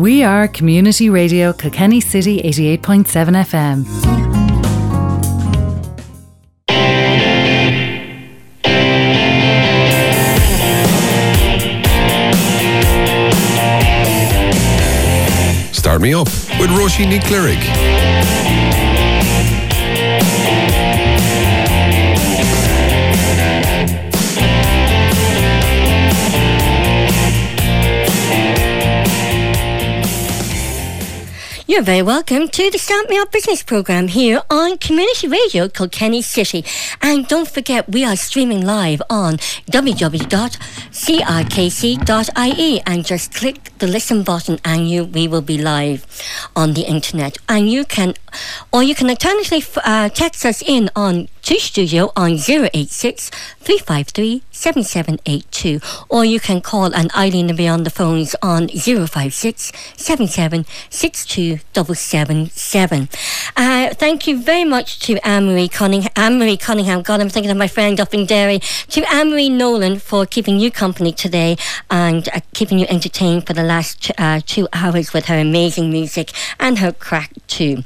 We are Community Radio Kilkenny City 88.7 FM. Start Me Up with Roisin Chleirigh. You're very welcome to the Start Me Up Business Programme here on Community Radio Kilkenny City. And don't forget, we are streaming live on www.crkc.ie and just click the listen button and you we will be live on the internet. And you can, or you can alternatively uh, text us in on to studio on 086 353 7782 or you can call and Eileen will be on the phones on 056 77 777. Uh, thank you very much to Anne-Marie Cunningham. Anne-Marie Cunningham, God, I'm thinking of my friend up in Derry. To Anne-Marie Nolan for keeping you company today and uh, keeping you entertained for the last uh, two hours with her amazing music and her crack too.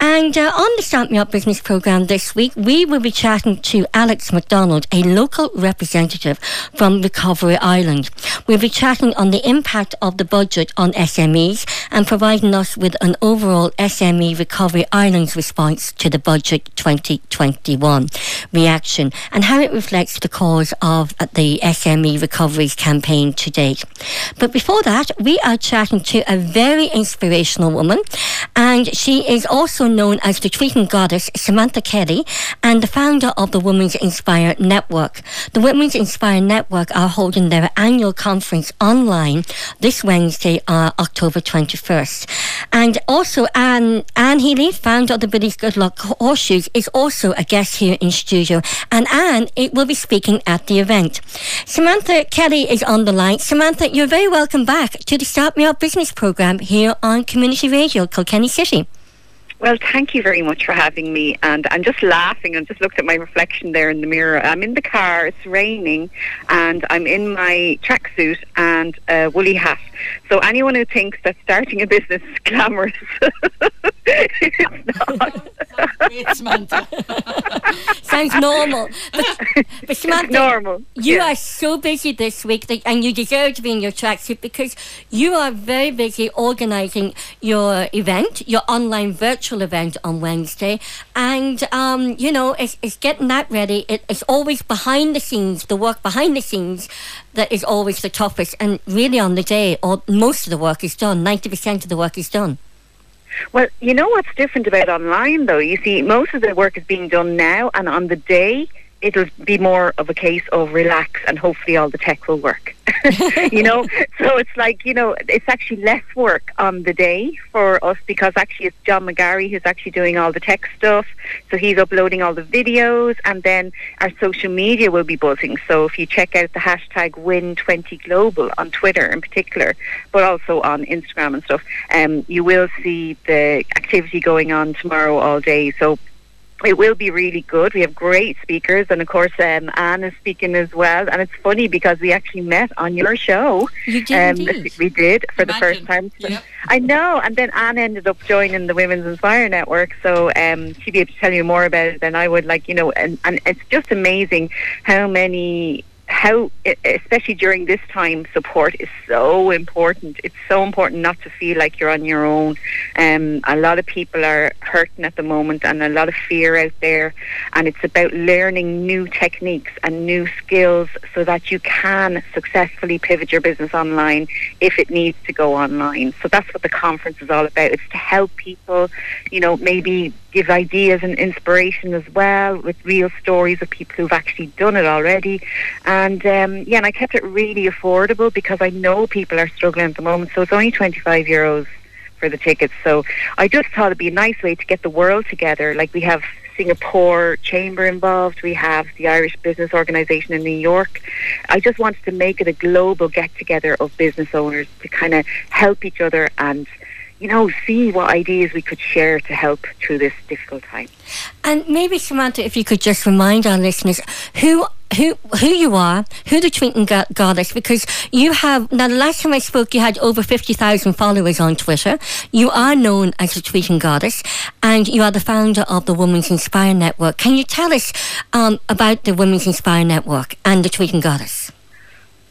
And uh, on the Start Me Up Business Programme this week, we will be chatting to Alex McDonald, a local representative from Recovery Ireland. We'll be chatting on the impact of the budget on SMEs and providing us with an overall SME Recovery Ireland's response to the budget 2021 reaction and how it reflects the cause of the SME Recoveries campaign to date. But before that, we are chatting to a very inspirational woman and she is also known as the tweeting goddess Samantha Kelly and the founder of the Women's Inspire Network. The Women's Inspire Network are holding their annual conference online this Wednesday, uh, October 21st. And also, Anne, Anne Healy, founder of the British Good Luck Horseshoes, is also a guest here in studio. And Anne it will be speaking at the event. Samantha Kelly is on the line. Samantha, you're very welcome back to the Start Me Up Business Programme here on Community Radio, Kilkenny City. Well, thank you very much for having me. And I'm just laughing. I just looked at my reflection there in the mirror. I'm in the car. It's raining, and I'm in my tracksuit and a woolly hat. So anyone who thinks that starting a business is glamorous, it's not. it's Samantha. Sounds normal, but, but Samantha, normal. You yeah. are so busy this week, that, and you deserve to be in your tracksuit because you are very busy organising your event, your online virtual event on Wednesday, and um, you know it's, it's getting that ready. It, it's always behind the scenes, the work behind the scenes that is always the toughest, and really on the day, or most of the work is done. Ninety percent of the work is done. Well, you know what's different about online, though? You see, most of the work is being done now, and on the day, it'll be more of a case of relax and hopefully all the tech will work. you know, so it's like, you know, it's actually less work on the day for us because actually it's John McGarry who's actually doing all the tech stuff. So he's uploading all the videos and then our social media will be buzzing. So if you check out the hashtag Win20Global on Twitter in particular, but also on Instagram and stuff, um, you will see the activity going on tomorrow all day. So it will be really good. We have great speakers, and of course, um, Anne is speaking as well. And it's funny because we actually met on your show. You did, um, we did for Imagine. the first time. Yep. I know, and then Anne ended up joining the Women's Inspire Network, so um, she'd be able to tell you more about it than I would. Like you know, and and it's just amazing how many how, especially during this time, support is so important. It's so important not to feel like you're on your own. Um, a lot of people are hurting at the moment and a lot of fear out there. And it's about learning new techniques and new skills so that you can successfully pivot your business online if it needs to go online. So that's what the conference is all about. It's to help people, you know, maybe give ideas and inspiration as well with real stories of people who've actually done it already. And um, yeah, and I kept it really affordable because I know people are struggling at the moment. So it's only 25 euros for the tickets. So I just thought it'd be a nice way to get the world together. Like we have Singapore Chamber involved. We have the Irish Business Organization in New York. I just wanted to make it a global get together of business owners to kind of help each other and you know, see what ideas we could share to help through this difficult time. And maybe, Samantha, if you could just remind our listeners who who who you are, who the tweeting go- goddess, because you have now. The last time I spoke, you had over fifty thousand followers on Twitter. You are known as the tweeting goddess, and you are the founder of the Women's Inspire Network. Can you tell us um, about the Women's Inspire Network and the tweeting goddess?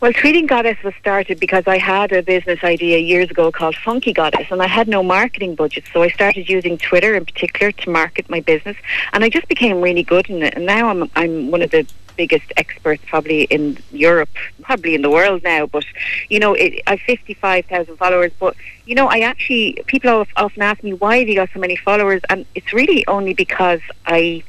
Well, Tweeting Goddess was started because I had a business idea years ago called Funky Goddess, and I had no marketing budget. So I started using Twitter in particular to market my business, and I just became really good in it. And now I'm I'm one of the biggest experts probably in Europe, probably in the world now. But you know, it, I have fifty five thousand followers. But you know, I actually people often ask me why have you got so many followers, and it's really only because I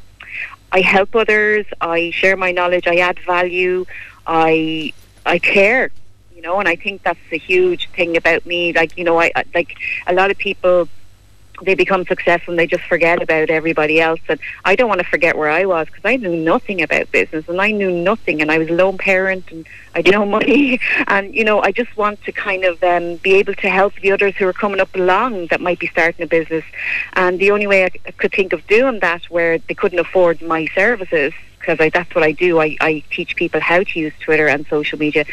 I help others, I share my knowledge, I add value, I I care, you know, and I think that's a huge thing about me. Like, you know, I, like a lot of people they become successful and they just forget about everybody else. And I don't want to forget where I was because I knew nothing about business and I knew nothing and I was a lone parent and I had no money. And, you know, I just want to kind of um, be able to help the others who are coming up along that might be starting a business. And the only way I could think of doing that where they couldn't afford my services because that's what I do. I, I teach people how to use Twitter and social media.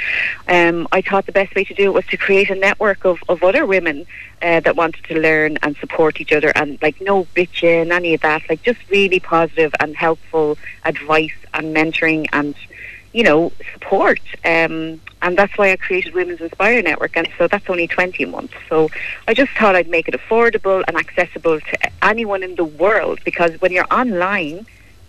Um, I thought the best way to do it was to create a network of, of other women uh, that wanted to learn and support each other and like no bitching, any of that. Like just really positive and helpful advice and mentoring and you know support. Um, and that's why I created Women's Inspire Network, and so that's only 20 months. So I just thought I'd make it affordable and accessible to anyone in the world because when you're online,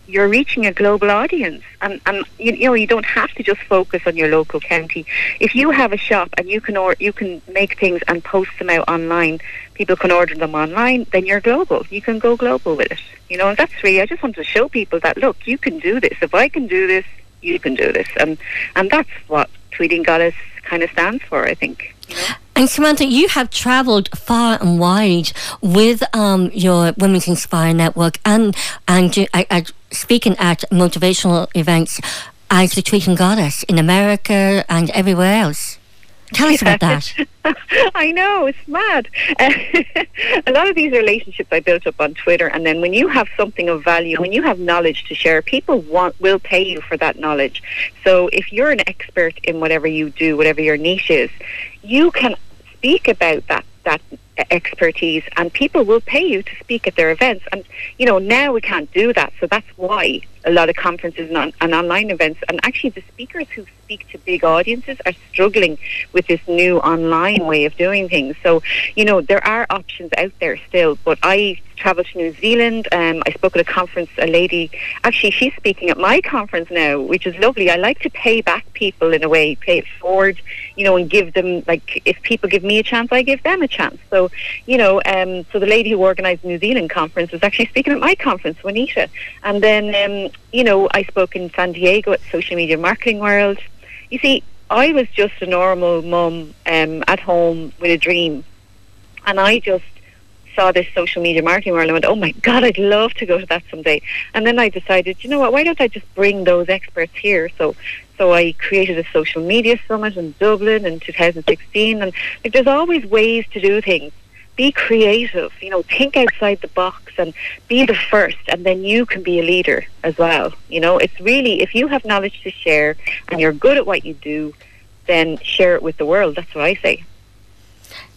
you're reaching a global audience. And, and you, you, know you don't have to just focus on your local county. If you have a shop and you can or you can make things and post them out online people can order them online then you're global. You can go global with it. You know and that's really I just want to show people that look you can do this. If I can do this you can do this. And and that's what tweeting goddess kind of stands for I think you know? And Samantha, you have travelled far and wide with um, your Women's Inspire Network and and uh, speaking at motivational events as the Tweeting Goddess in America and everywhere else. Tell us about that. I know, it's mad. a lot of these relationships I built up on Twitter, and then when you have something of value, when you have knowledge to share, people want will pay you for that knowledge. So if you're an expert in whatever you do, whatever your niche is, you can speak about that that expertise and people will pay you to speak at their events. And you know now we can't do that so that's why a lot of conferences and, on, and online events and actually the speakers who speak to big audiences are struggling with this new online way of doing things. So you know there are options out there still but I travelled to New Zealand um, I spoke at a conference a lady actually she's speaking at my conference now which is lovely. I like to pay back people in a way pay it forward you know and give them like if people give me a chance I give them a chance. So you know um, so the lady who organised the New Zealand conference was actually speaking at my conference Juanita and then um, you know, I spoke in San Diego at Social Media Marketing World. You see, I was just a normal mum um, at home with a dream, and I just saw this social media marketing world and went, oh my God, I'd love to go to that someday. And then I decided, you know what, why don't I just bring those experts here? So so I created a social media summit in Dublin in 2016. And like, there's always ways to do things be creative, you know, think outside the box and be the first and then you can be a leader as well. You know, it's really if you have knowledge to share and you're good at what you do, then share it with the world. That's what I say.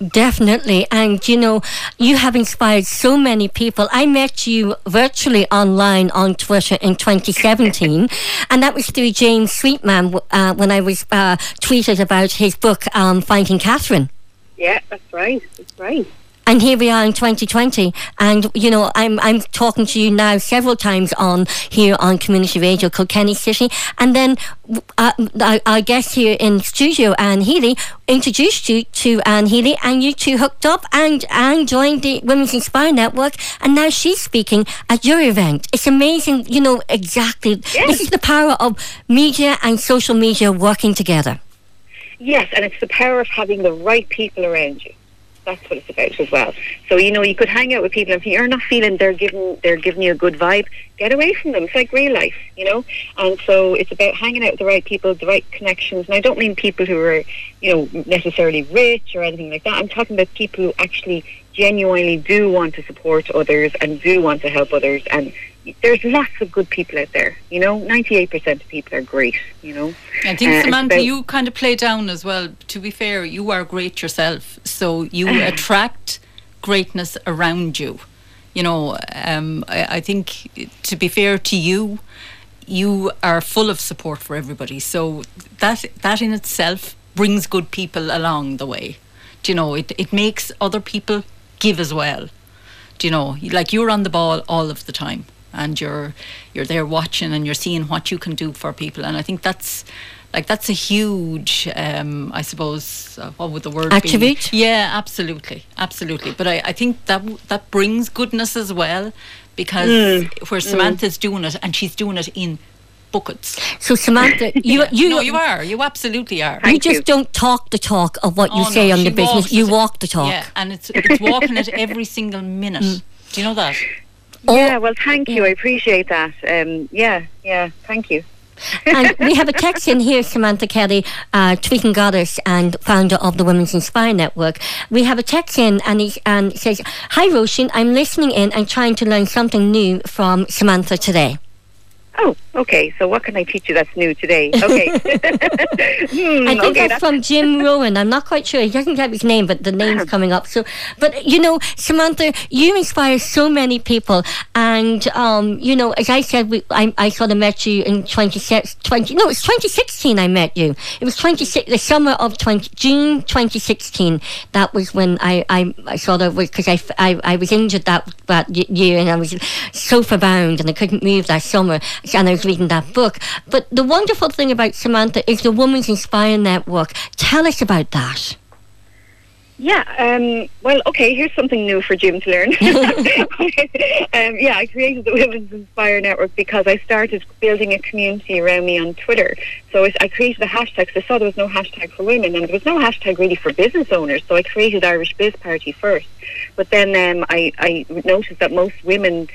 Definitely. And you know, you have inspired so many people. I met you virtually online on Twitter in 2017, and that was through James Sweetman uh, when I was uh, tweeted about his book, um, Finding Catherine. Yeah, that's right. That's right and here we are in 2020 and you know i'm i'm talking to you now several times on here on community radio kilkenny city. And then uh, our, guest here in studio anne healy introduced you to anne healy and you two hooked up and and joined the women's inspire network and now she's speaking at your event. It's amazing you know exactly. Yes. this is the power of media and social media working together. Yes and it's the power of having the right people around you that's what it's about as well. So you know, you could hang out with people, and if you're not feeling they're giving they're giving you a good vibe, get away from them. It's like real life, you know. And so it's about hanging out with the right people, the right connections. And I don't mean people who are, you know, necessarily rich or anything like that. I'm talking about people who actually genuinely do want to support others and do want to help others and there's lots of good people out there. You know, ninety eight percent of people are great. You know. I think Uh, Samantha, you kind of play down as well. To be fair, you are great yourself, so you attract greatness around you. You know, um, I, I think to be fair to you, you are full of support for everybody. So that that in itself brings good people along the way. Do you know? It it makes other people give as well. Do you know? Like you're on the ball all of the time, and you're you're there watching, and you're seeing what you can do for people. And I think that's like that's a huge, um, I suppose, uh, what would the word Attribute? be? Yeah, absolutely, absolutely. But I, I think that w- that brings goodness as well, because Mm. where Samantha's doing it, and she's doing it in buckets. So Samantha, you you no, you are. You absolutely are. you just you. don't talk the talk of what you Oh, say no, on the business. You walk the talk. Yeah, and it's it's walking it every single minute. Mm. Do you know that? Yeah, well, thank you. I appreciate that. Um, yeah, yeah, thank you. and we have a text in here, Samantha Kelly, uh, tweeting goddess and founder of the Women's Inspire Network. We have a text in and he and it says, "Hi Roisin, I'm listening in and trying to learn something new from Samantha today." Oh, okay. So what can I teach you that's new today? Okay. Hmm, I think okay, that's from Jim Rowan. I'm not quite sure. He doesn't have his name, but the name's coming up. So, but you know, Samantha, you inspire so many people, and um, you know, as I said, we, I, I sort of met you in 20, 20 No, it's 2016. I met you. It was 26, the summer of 20 June 2016. That was when I I, I sort of was because I was injured that that year, and I was sofa bound, and I couldn't move that summer, and I was reading that book. But the wonderful thing about Samantha is the Women's Inspire Network. Tell us about that. Yeah, um, well, okay, here's something new for Jim to learn. um, yeah, I created the Women's Inspire Network because I started building a community around me on Twitter. So I- created a hashtag 'cause I saw there was no hashtag for women and there was no hashtag really for business owners. So I created Irish Biz Party first. But then um, I, I noticed that most women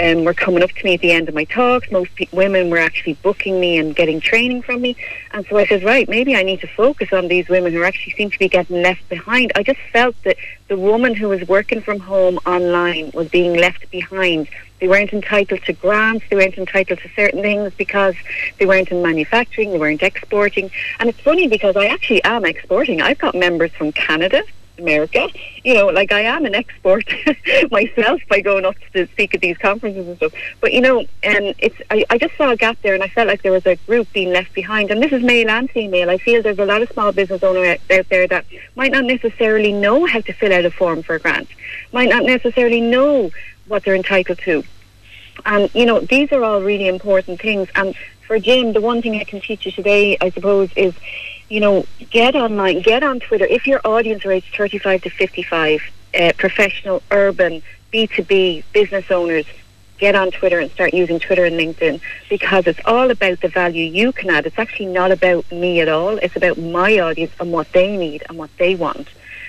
um, were coming up to me at the end of my talks. Most pe- women were actually booking me and getting training from me. And so I said, right, maybe I need to focus on these women who actually seem to be getting left behind. I just felt that the woman who was working from home online was being left behind. They weren't entitled to grants, they weren't entitled to certain things because they weren't in manufacturing, they weren't exporting. And it's funny because I actually am exporting. I've got members from Canada, America. You know, like I am an export myself by going up to speak at these conferences and stuff. But you know, um, it's I, I just saw a gap there, and I felt like there was a group being left behind. And this is male and female. I feel there's a lot of small business owners out there that might not necessarily know how to fill out a form for a grant, might not necessarily know what they're entitled to. And you know, these are all really important things. And for Jim, the one thing I can teach you today, I suppose, is you know, get online, get on Twitter. If your audience are aged 35 to 55, uh, professional, urban, B2B, business owners, get on Twitter and start using Twitter and LinkedIn because it's all about the value you can add. It's actually not about me at all. It's about my audience and what they need and what they want.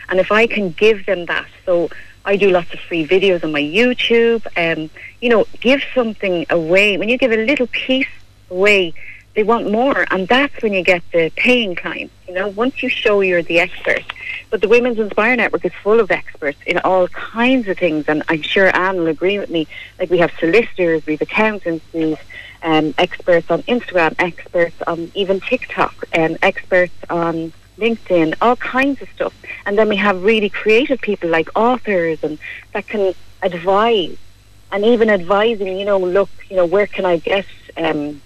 And if I can give them that, so I do lots of free videos on my YouTube, um, you know, give something away. When you give a little piece away, they want more, and that's when you get the paying clients. You know, once you show you're the expert. But the Women's Inspire Network is full of experts in all kinds of things, and I'm sure Anne will agree with me. Like we have solicitors, we have accountants, we have um, experts on Instagram, experts on even TikTok, and experts on LinkedIn, all kinds of stuff. And then we have really creative people like authors and that can advise and even advising, you know, look, you know, where can I get um,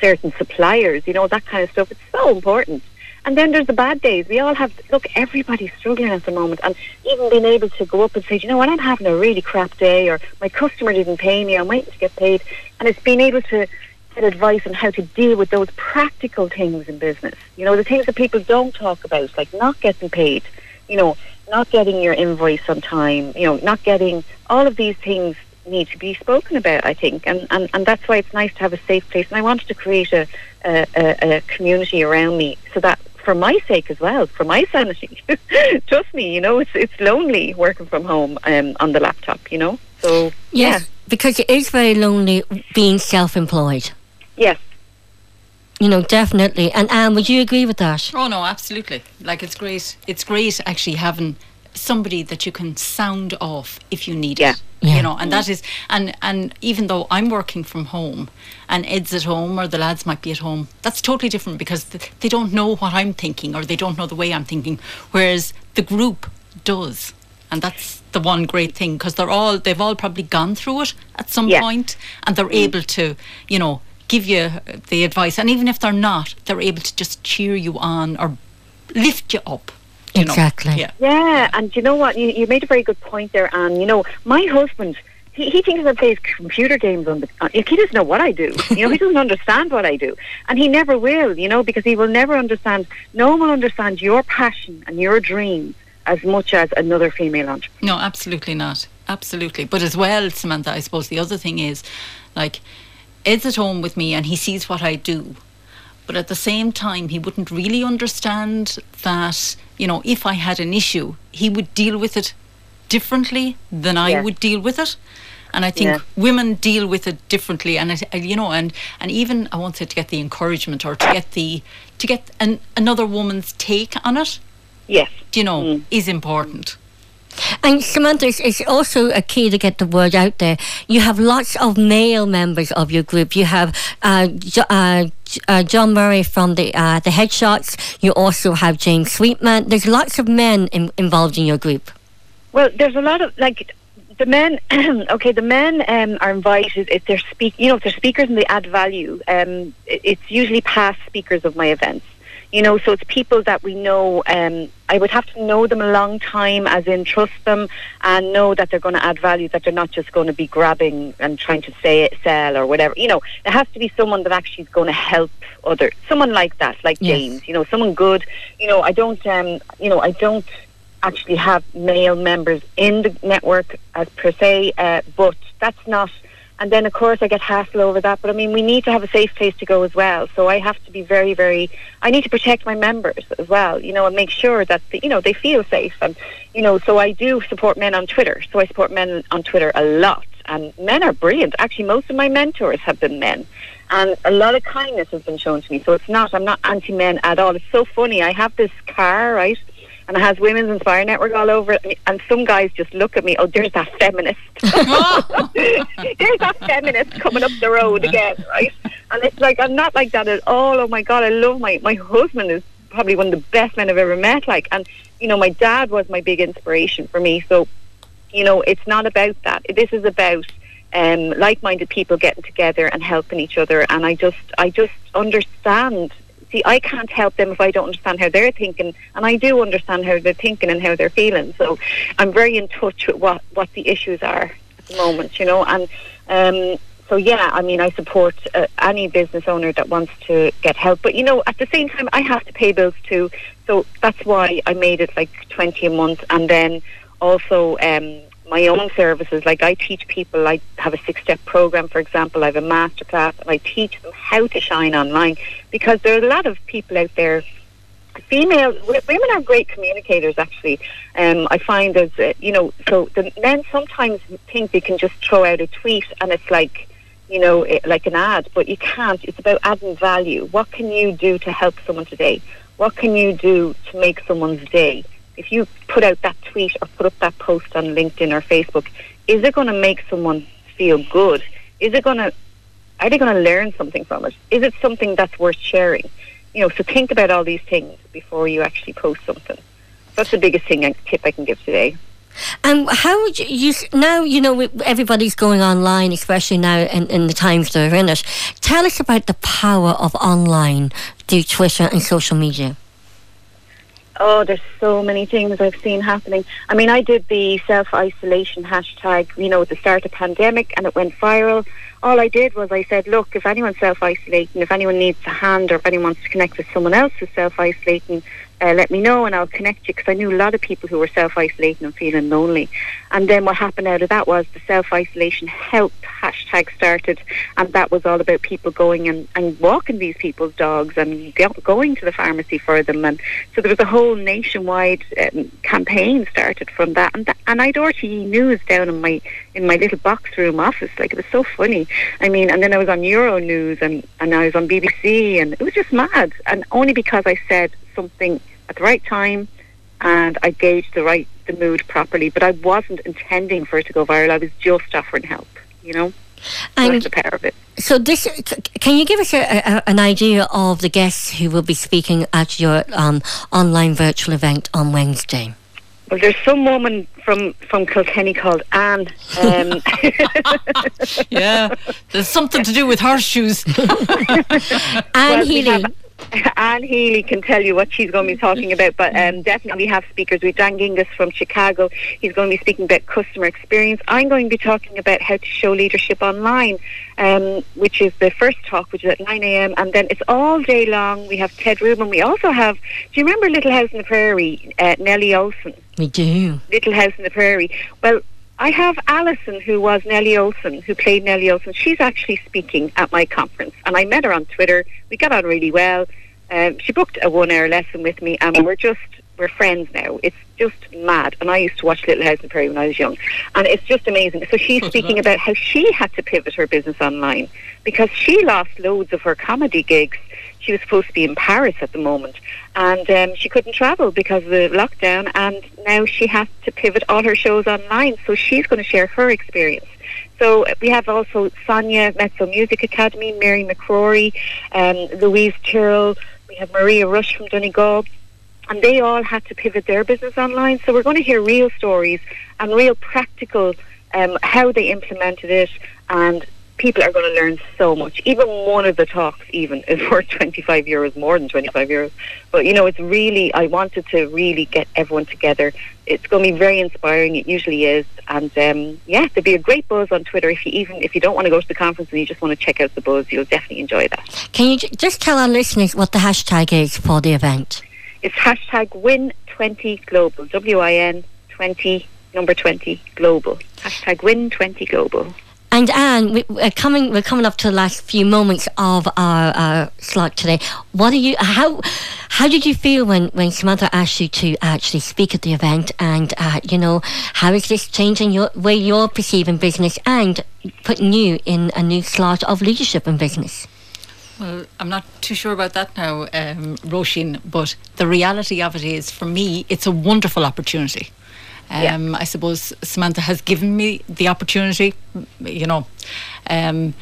certain suppliers, you know, that kind of stuff. It's so important. And then there's the bad days. We all have, look, everybody's struggling at the moment. And even being able to go up and say, you know what, I'm having a really crap day, or my customer didn't pay me, I'm waiting to get paid. And it's being able to get advice on how to deal with those practical things in business. You know, the things that people don't talk about, like not getting paid, you know, not getting your invoice on time, you know, not getting all of these things need to be spoken about, I think, and, and, and that's why it's nice to have a safe place. And I wanted to create a, a, a, a community around me so that for my sake as well, for my sanity, trust me, you know, it's it's lonely working from home um, on the laptop, you know. So Yes, because it is very lonely being self-employed. yes, You know, definitely. And Anne, would you agree with that? Oh no, absolutely. Like it's great. It's great actually having somebody that you can sound off if you need Yeah. it. Yeah. You know, and that is and and even though I'm working from home and Ed's at home or the lads might be at home, that's totally different because th- they don't know what I'm thinking or they don't know the way I'm thinking, whereas the group does. And that's the one great thing because they're all they've all probably gone through it at some Yeah. point and they're mm-hmm. able to, you know, give you the advice. And even if they're not, they're able to just cheer you on or lift you up. You know. Exactly. Yeah. Yeah, and you know what? You, you made a very good point there, Anne. You know, my husband, he, he thinks I play computer games on the. Uh, he doesn't know what I do. You know, he doesn't understand what I do, and he never will. You know, because he will never understand. No one will understand your passion and your dreams as much as another female entrepreneur. No, absolutely not. Absolutely. But as well, Samantha, I suppose the other thing is like Ed's at home with me and he sees what I do. But at the same time, he wouldn't really understand that, you know, if I had an issue, he would deal with it differently than I Yeah. would deal with it. And I think Yeah. women deal with it differently, and uh, you know, and and even I won't to get the encouragement or to get the to get an, another woman's take on it, Yes. you know, Mm. is important. And Samantha, it's, it's also a key to get the word out there. You have lots of male members of your group. You have uh, jo- uh, uh, John Murray from the uh, the Headshots. You also have James Sweetman. There's lots of men in, involved in your group. Well, there's a lot of like the men. okay, the men um, are invited if they're speak. You know, if they're speakers and they add value. Um, it's usually past speakers of my events. You know, so it's people that we know. Um, I would have to know them a long time, as in trust them and know that they're going to add value. That they're not just going to be grabbing and trying to say sell or whatever. You know, there has to be someone that actually is going to help others. Someone like that, like Yes. James. You know, someone good. You know, I don't. Um, you know, I don't actually have male members in the network as per se, uh, but that's not. And then, of course, I get hassle over that. But I mean, we need to have a safe place to go as well. So I have to be very, very. I need to protect my members as well, you know, and make sure that the, you know they feel safe. And you know, so I do support men on Twitter. So I support men on Twitter a lot, and men are brilliant. Actually, most of my mentors have been men. And a lot of kindness has been shown to me. So it's not, I'm not anti men at all. It's so funny. I have this car, right? And it has Women's Inspire Network all over it. And some guys just look at me, oh, there's that feminist. there's that feminist coming up the road again, right? And it's like, I'm not like that at all. Oh my God, I love my, my husband is probably one of the best men I've ever met. Like, and, you know, my dad was my big inspiration for me. So, you know, it's not about that. This is about um, like-minded people getting together and helping each other. And I just, I just understand. See, I can't help them if I don't understand how they're thinking, and I do understand how they're thinking and how they're feeling. So, I'm very in touch with what what the issues are at the moment, you know. And um, so, yeah, I mean, I support uh, any business owner that wants to get help. But you know, at the same time, I have to pay bills too. So that's why I made it like twenty a month, and then also um, my own services. Like I teach people, I have a six step program, for example, I have a master class, and I teach them how to shine online because there are a lot of people out there. Female women are great communicators. Actually, um, I find there's, uh, you know, so the men sometimes think they can just throw out a tweet and it's like, you know, it, like an ad, but you can't. It's about adding value. What can you do to help someone today? What can you do to make someone's day? If you put out that tweet or put up that post on LinkedIn or Facebook, is it going to make someone feel good? Is it going to, are they going to learn something from it? Is it something that's worth sharing? You know, so think about all these things before you actually post something. That's the biggest thing, uh, tip I can give today. And how would you, you now? You know, everybody's going online, especially now in, in the times they're in it. Tell us about the power of online through Twitter and social media. Oh, there's so many things I've seen happening. I mean, I did the self isolation hashtag, you know, at the start of pandemic, and it went viral. All I did was I said, look, if anyone's self isolating, if anyone needs a hand, or if anyone wants to connect with someone else who's self isolating, uh, let me know and I'll connect you because I knew a lot of people who were self isolating and feeling lonely. And then what happened out of that was the self isolation help hashtag started, and that was all about people going and, and walking these people's dogs and go, going to the pharmacy for them. And so there was a whole nationwide um, campaign started from that. And, that, and I'd RTE News down in my in my little box room office. Like it was so funny. I mean, and then I was on Euro News and, and I was on BBC, and it was just mad. And only because I said something at the right time and I gauged the right the mood properly. But I wasn't intending for it to go viral. I was just offering help. You know, And- that's the power of it. So this, can you give us a, a, an idea of the guests who will be speaking at your um, online virtual event on Wednesday? Well, there's some woman from from Kilkenny called Anne. Um, Yeah, there's something to do with horseshoes. Anne Well, we Healy. Anne Healy can tell you what she's going to be talking about, but um, definitely we have speakers. We've Dan Gingiss from Chicago. He's going to be speaking about customer experience. I'm going to be talking about how to show leadership online, um, which is the first talk, which is at 9 a.m. And then it's all day long. We have Ted Rubin. We also have, do you remember Little House in the Prairie, uh, Nellie Oleson? We do. Little House in the Prairie. Well, I have Alison, who was Nellie Oleson, who played Nellie Oleson. She's actually speaking at my conference, and I met her on Twitter. We got on really well. Um, she booked a one-hour lesson with me, and we're just we're friends now. It's just mad. And I used to watch Little House in the Prairie when I was young, and it's just amazing. So she's speaking about how she had to pivot her business online because she lost loads of her comedy gigs. She was supposed to be in Paris at the moment, and um, she couldn't travel because of the lockdown. And now she has to pivot all her shows online. So she's going to share her experience. So we have also Sonia Mezzo Music Academy, Mary McCrory, um, Louise Tyrrell. We have Maria Rush from Donegal and they all had to pivot their business online. So we're going to hear real stories and real practical um, how they implemented it, and people are going to learn so much. Even one of the talks, even is worth 25 euros, more than 25 euros. But you know, it's really I wanted to really get everyone together. It's going to be very inspiring. It usually is, and um, yeah, there'll be a great buzz on Twitter. If you even if you don't want to go to the conference and you just want to check out the buzz, you'll definitely enjoy that. Can you j- just tell our listeners what the hashtag is for the event? It's hashtag win20global. W I N 20, number 20, global. Hashtag win20global. And Anne, we, we're coming. We're coming up to the last few moments of our, slot today. What are you? How how did you feel when, when Samantha asked you to actually speak at the event? And uh, you know, how is this changing your way you're perceiving business and putting you in a new slot of leadership in business? Well, I'm not too sure about that now, um, but the reality of it is, for me, it's a wonderful opportunity. Um, I suppose Samantha has given me the opportunity, you know. Um,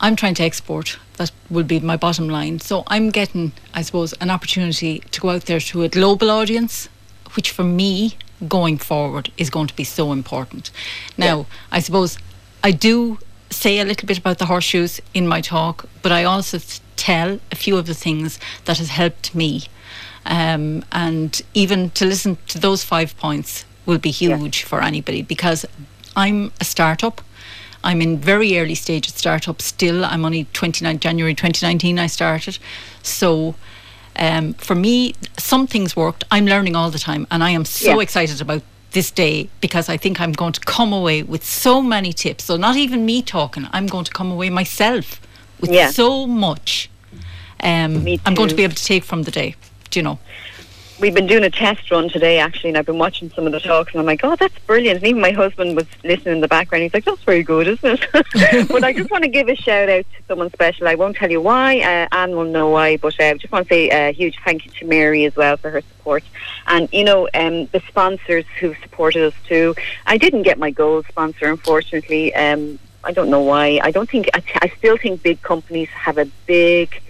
I'm trying to export. That will be my bottom line. So I'm getting, I suppose, an opportunity to go out there to a global audience, which for me, going forward, is going to be so important. Now, I suppose I do say a little bit about the horseshoes in my talk, but I also tell a few of the things that has helped me. Um, and even to listen to those five points will be huge for anybody because I'm a startup. I'm in very early stage of startup still. I'm only 29 January 2019 I started. So um, for me, some things worked. I'm learning all the time and I am so Yeah. excited about this day because I think I'm going to come away with so many tips. So not even me talking, I'm going to come away myself with Yeah. so much um, I'm going to be able to take from the day. Do you know? We've been doing a test run today, actually, and I've been watching some of the talks, and I'm like, oh, that's brilliant. And even my husband was listening in the background. He's like, that's very good, isn't it? but I just want to give a shout out to someone special. I won't tell you why. Uh, Anne will know why, but uh, I just want to say a huge thank you to Mary as well for her support. And, you know, um, the sponsors who supported us too. I didn't get my gold sponsor, unfortunately. Um, I don't know why. I don't think, I, I still think big companies have a big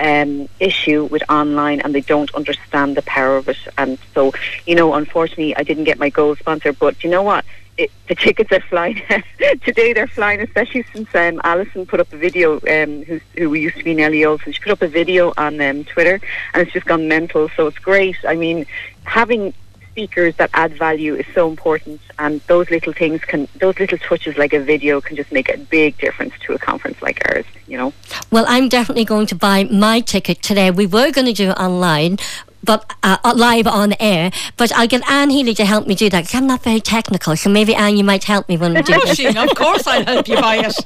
um, issue with online and they don't understand the power of it. And so, you know, unfortunately, I didn't get my gold sponsor. But you know what? It, the tickets are flying today. They're flying, especially since um, Alison put up a video. Um, who's, who used to be Nellie Oleson, she put up a video on um, Twitter, and it's just gone mental. So it's great. I mean, having speakers that add value is so important, and those little things can, those little touches like a video, can just make a big difference to a conference like ours. You know. Well, I'm definitely going to buy my ticket today. We were going to do it online. But uh, uh, live on air, but I'll get Anne Healy to help me do that because I'm not very technical. So maybe Anne, you might help me when we do this. Roisin, of course I'll help you buy it.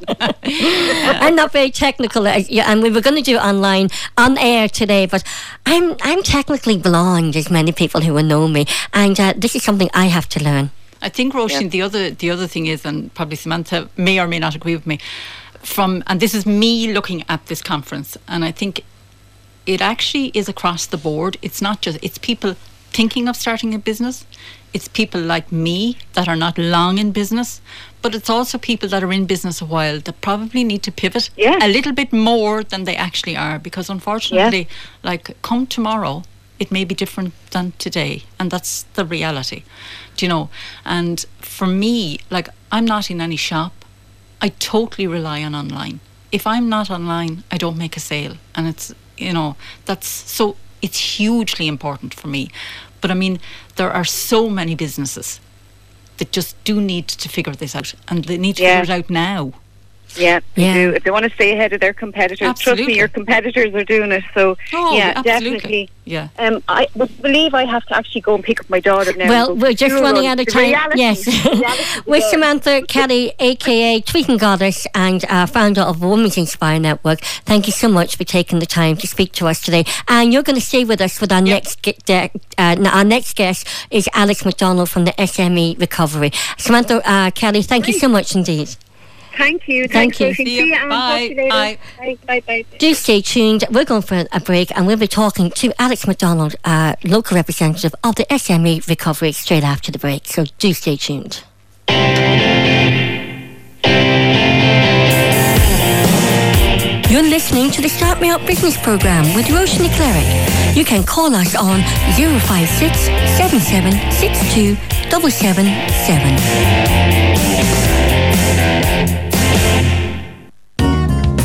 I'm not very technical, uh, and we were going to do it online on air today, but I'm I'm technically blind, as many people who will know me, and uh, this is something I have to learn. I think Roisin, the other the other thing is, and probably Samantha may or may not agree with me, from and this is me looking at this conference, and I think it actually is across the board. It's not just it's people thinking of starting a business. It's people like me that are not long in business, but it's also people that are in business a while that probably need to pivot Yeah. a little bit more than they actually are because unfortunately, like come tomorrow, it may be different than today, and that's the reality. Do you know? And for me, like I'm not in any shop. I totally rely on online. If I'm not online, I don't make a sale, and it's you know that's so it's hugely important for me. But I mean, there are so many businesses that just do need to figure this out, and they need to Yeah. figure it out now. Yeah, they Yeah. do. If they want to stay ahead of their competitors, trust me, your competitors are doing it. So Oh, yeah, absolutely. definitely. Yeah. Um, I believe I have to actually go and pick up my daughter now. Well, we're just running out of time. reality- yes. the reality With is- Samantha Kelly, aka Tweeting Goddess and uh, founder of Women's Inspire Network, thank you so much for taking the time to speak to us today. And you're going to stay with us for our next ge- de- uh, our next guest is Alex McDonald from the SME Recovery. Samantha uh, Kelly, thank you so much indeed. Thank you. Thank you. Roisin. See See you. you, Bye. to you later. Bye. Bye. Bye. Bye. Do stay tuned. We're going for a break and we'll be talking to Alex McDonald, uh, local representative of the SME Recovery, straight after the break. So do stay tuned. You're listening to the Start Me Up Business Programme with Roisin ni Chleirigh. You can call us on 056 7762 777.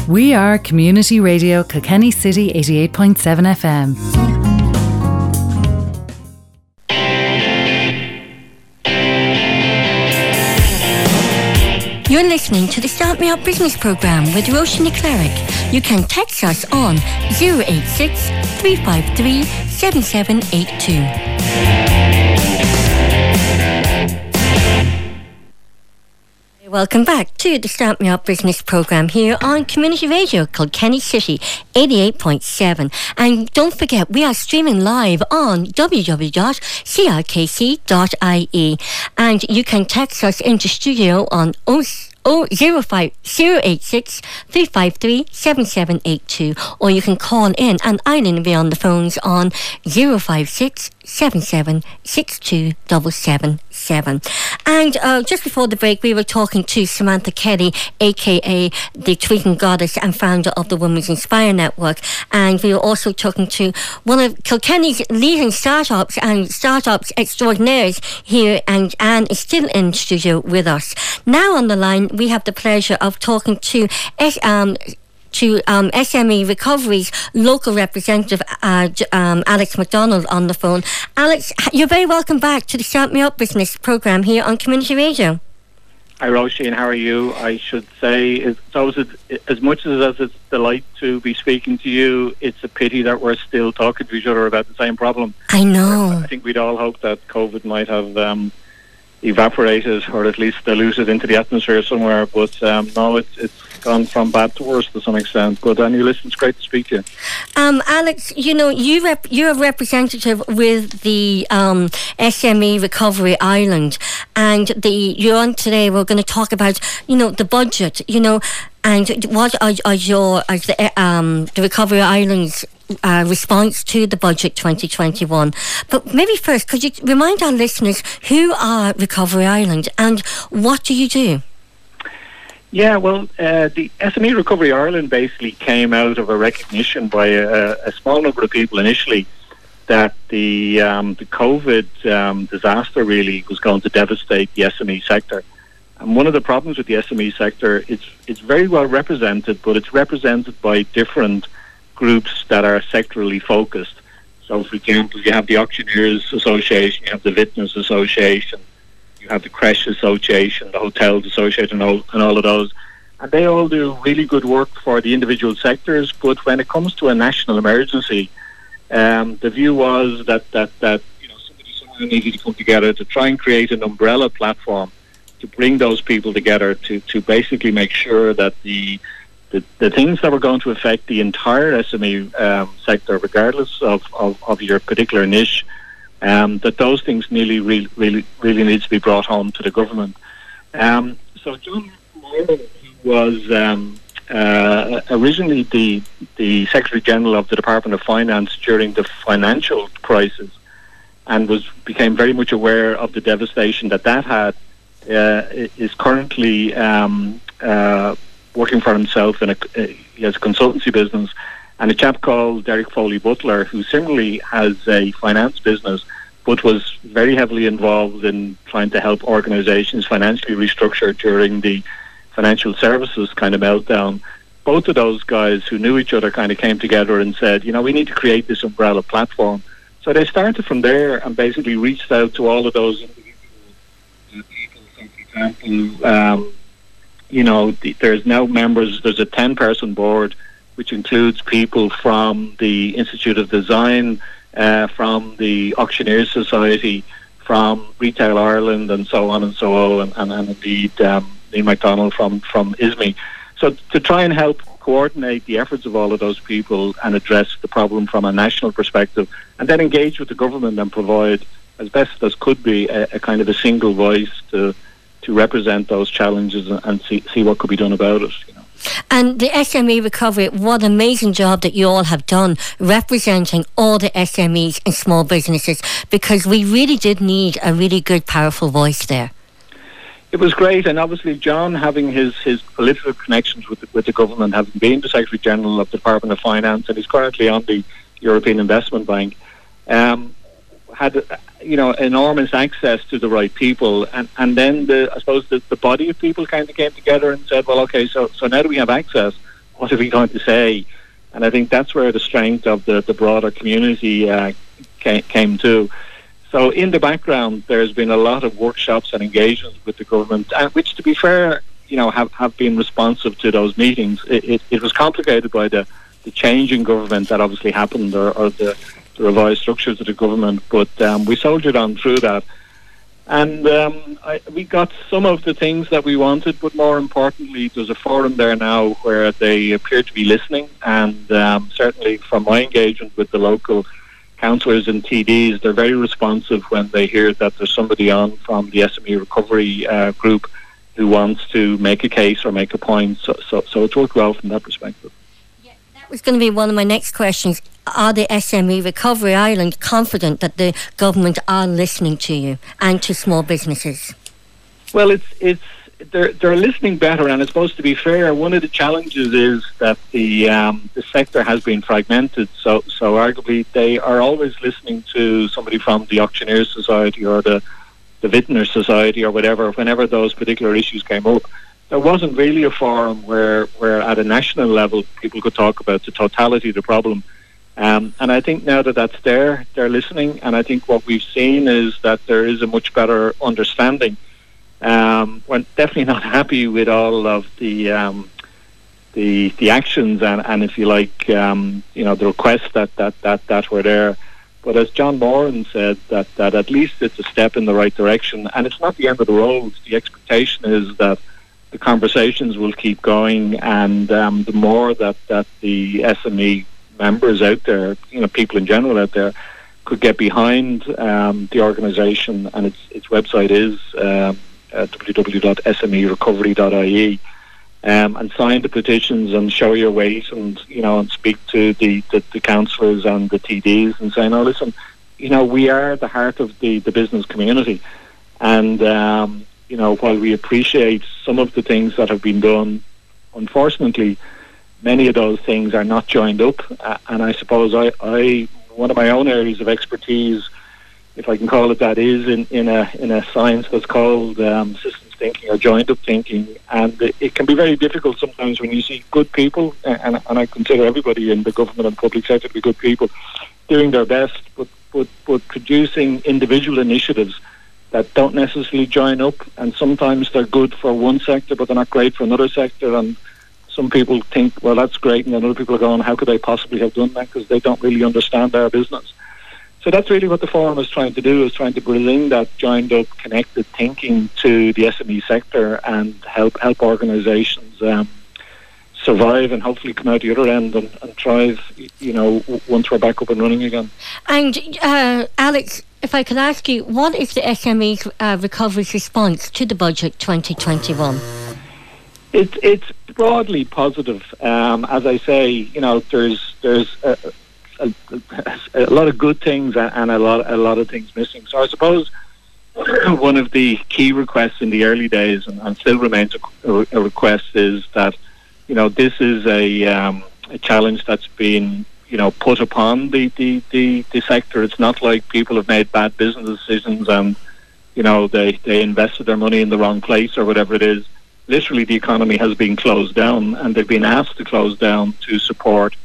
We are Community Radio Kilkenny City 88.7 FM. You're listening to the Start Me Up Business Programme with Roisin ni Chleirigh. You can text us on 086 353 7782. Welcome back to the Start Me Up Business Programme here on Community Radio Kilkenny City 88.7. And don't forget, we are streaming live on www.crkc.ie. And you can text us into studio on 0 05 086 353 7782 or you can call in and Eileen will be on the phones on 056 77 62777. And uh, just before the break, we were talking to Samantha Kelly, aka the Tweeting Goddess and founder of the Women's Inspire Network. And we were also talking to one of Kilkenny's leading startups and startups extraordinaires here. And Anne is still in studio with us. Now on the line, we have the pleasure of talking to um, to um, SME Recovery's local representative, uh, um, Alex McDonald, on the phone. Alex, you're very welcome back to the Start Me Up Business programme here on Community Radio. Hi, Roisin. How are you? I should say, it's always as much as it's a delight to be speaking to you, it's a pity that we're still talking to each other about the same problem. I know. I think we'd all hope that COVID might have um, evaporated or at least diluted into the atmosphere somewhere. But um, no, it's it's gone from bad to worse to some extent. But anyway, listen, it's great to speak to you. Um, Alex, you know, you rep- you're a representative with the um, SME Recovery Ireland, and the you're on today. We're going to talk about, you know, the budget, you know, and what are, are your are the um, the Recovery Ireland's uh, response to the budget 2021. But maybe first, could you remind our listeners who are Recovery Ireland and what do you do? Yeah, well, uh, the SME Recovery Ireland basically came out of a recognition by a, a small number of people initially that the um, the COVID um, disaster really was going to devastate the SME sector. And one of the problems with the SME sector, it's it's very well represented, but it's represented by different groups that are sectorally focused. So, for example, you have the Auctioneers Association, you have the Vintners Association, you have the Creche Association, the Hotels Association, and all, and all of those. And they all do really good work for the individual sectors. But when it comes to a national emergency, um, the view was that, that, that you know somebody somewhere needed to come together to try and create an umbrella platform to bring those people together to, to basically make sure that the the, the things that were going to affect the entire SME um, sector, regardless of, of, of your particular niche, um, that those things nearly really, really, really needs to be brought home to the government. Um, so John who was um, uh, originally the the Secretary General of the Department of Finance during the financial crisis, and was became very much aware of the devastation that that had. Uh, is currently um, uh, working for himself in a uh, he has a consultancy business, and a chap called Derek Foley Butler, who similarly has a finance business, but was very heavily involved in trying to help organisations financially restructure during the financial services kind of meltdown. Both of those guys who knew each other kind of came together and said, you know, we need to create this umbrella platform. So they started from there and basically reached out to all of those individual people. For example, um, you know, the, there's now members, there's a 10 person board which includes people from the Institute of Design, uh, from the Auctioneers Society, from Retail Ireland, and so on and so on, and, and, and indeed um, Neil McDonnell from, from ISME. So to try and help coordinate the efforts of all of those people and address the problem from a national perspective, and then engage with the government and provide, as best as could be, a, a kind of a single voice to to represent those challenges and see, see what could be done about it. You know. And the SME recovery, what amazing job that you all have done representing all the SMEs and small businesses because we really did need a really good, powerful voice there. It was great, and obviously John, having his, his political connections with the, with the government, having been the Secretary General of the Department of Finance, and he's currently on the European Investment Bank, um, had you know enormous access to the right people, and and then the I suppose the, the body of people kind of came together and said, well, okay, so so now that we have access, what are we going to say? And I think that's where the strength of the the broader community uh, came, came to. So in the background, there's been a lot of workshops and engagements with the government, and which, to be fair, you know, have, have been responsive to those meetings. It, it, it was complicated by the, the change in government that obviously happened, or, or the revised structures of the government. But um, we soldiered on through that. And um, I, we got some of the things that we wanted, but more importantly, there's a forum there now where they appear to be listening. And um, certainly from my engagement with the local councillors and TDs, they're very responsive when they hear that there's somebody on from the SME recovery uh, group who wants to make a case or make a point. So, so, so it's worked well from that perspective. Was going to be one of my next questions are the SME Recovery Ireland confident that the government are listening to you and to small businesses? Well, it's it's they're they're listening better, and it's supposed to be fair. One of the challenges is that the um, the sector has been fragmented. So so arguably they are always listening to somebody from the Auctioneers Society or the the Vintner Society or whatever. Whenever those particular issues came up, there wasn't really a forum where where at a national level people could talk about the totality of the problem um, and I think now that that's there, they're listening. And I think what we've seen is that there is a much better understanding. Um, we're definitely not happy with all of the um, the the actions and, and if you like, um, you know, the requests that, that, that, that were there. But as John Moran said, that, that at least it's a step in the right direction, and it's not the end of the road. The expectation is that the conversations will keep going, and um, the more that, that the SME members out there, you know, people in general out there, could get behind um, the organisation, and its its website is um, uh, www.smerecovery.ie, um, and sign the petitions and show your weight, and you know, and speak to the, the, the councillors and the TDs, and say, no, listen, you know, we are the heart of the the business community, and um, you know, while we appreciate some of the things that have been done, unfortunately many of those things are not joined up. Uh, and I suppose I, I, one of my own areas of expertise, if I can call it that, is in, in a in a science that's called um, systems thinking or joined up thinking. And it, can be very difficult sometimes when you see good people, and, and I consider everybody in the government and public sector to be good people, doing their best, but but but producing individual initiatives that don't necessarily join up, and sometimes they're good for one sector, but they're not great for another sector, and some people think, well, that's great, and then other people are going, how could they possibly have done that? Because they don't really understand our business. So that's really what the forum is trying to do: is trying to bring that joined up, connected thinking to the SME sector and help help organisations um, survive and hopefully come out the other end and, and thrive. You know, once we're back up and running again. And uh, Alex, if I could ask you, what is the SME uh, recovery response to the budget 2021? It's it's broadly positive. Um, as I say, you know, there's there's uh, a, a, lot of good things and a lot a lot of things missing. So I suppose one of the key requests in the early days, and, and still remains a, a, request, is that you know this is a, um, a challenge that's been you know put upon the, the, the, the sector. It's not like people have made bad business decisions and you know they they invested their money in the wrong place or whatever it is. Literally, the economy has been closed down, and they've been asked to close down to support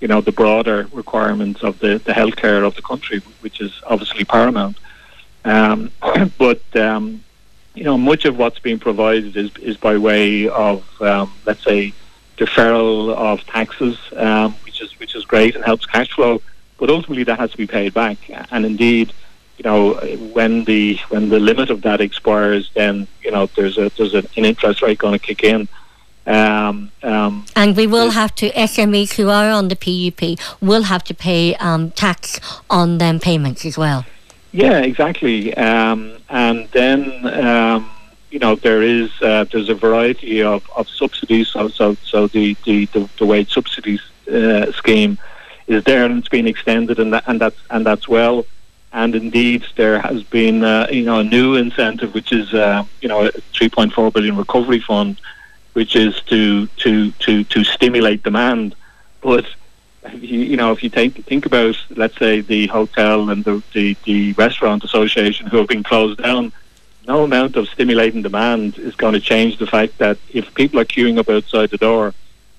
you know the broader requirements of the the healthcare of the country, which is obviously paramount. Um, but um, you know, much of what's being provided is is by way of um, let's say deferral of taxes, um, which is which is great and helps cash flow. But ultimately, that has to be paid back. And indeed, you know, when the when the limit of that expires, then you know there's a there's an interest rate going to kick in. Um, um, and we will have to SMEs who are on the PUP will have to pay um, tax on them payments as well. Yeah, exactly. Um, and then um, you know there is uh, there's a variety of, of subsidies. So so, so the, the, the, the wage subsidies uh, scheme is there and it's been extended, and that, and that's and that's well. And indeed, there has been uh, you know a new incentive, which is uh, you know a 3.4 billion recovery fund, which is to to to to stimulate demand, but you, you know, if you think think about, let's say, the hotel and the, the, the restaurant association who have been closed down, no amount of stimulating demand is going to change the fact that if people are queuing up outside the door,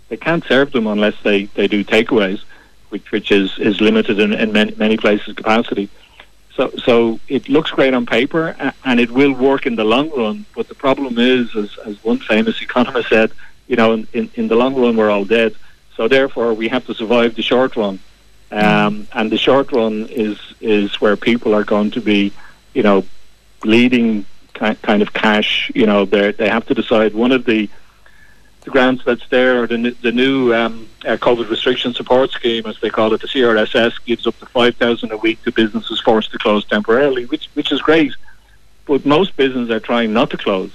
they can't serve them unless they, they do takeaways, which which is, is limited in, in many, many places capacity. So so it looks great on paper and it will work in the long run. But the problem is, as, as one famous economist said, you know, in, in, in the long run we're all dead. So therefore, we have to survive the short run, um, and the short run is is where people are going to be, you know, leading kind of cash. You know, they they have to decide one of the the grants that's there, or the, the new um, uh, COVID restriction support scheme, as they call it, the CRSS, gives up to five thousand a week to businesses forced to close temporarily, which which is great. But most businesses are trying not to close.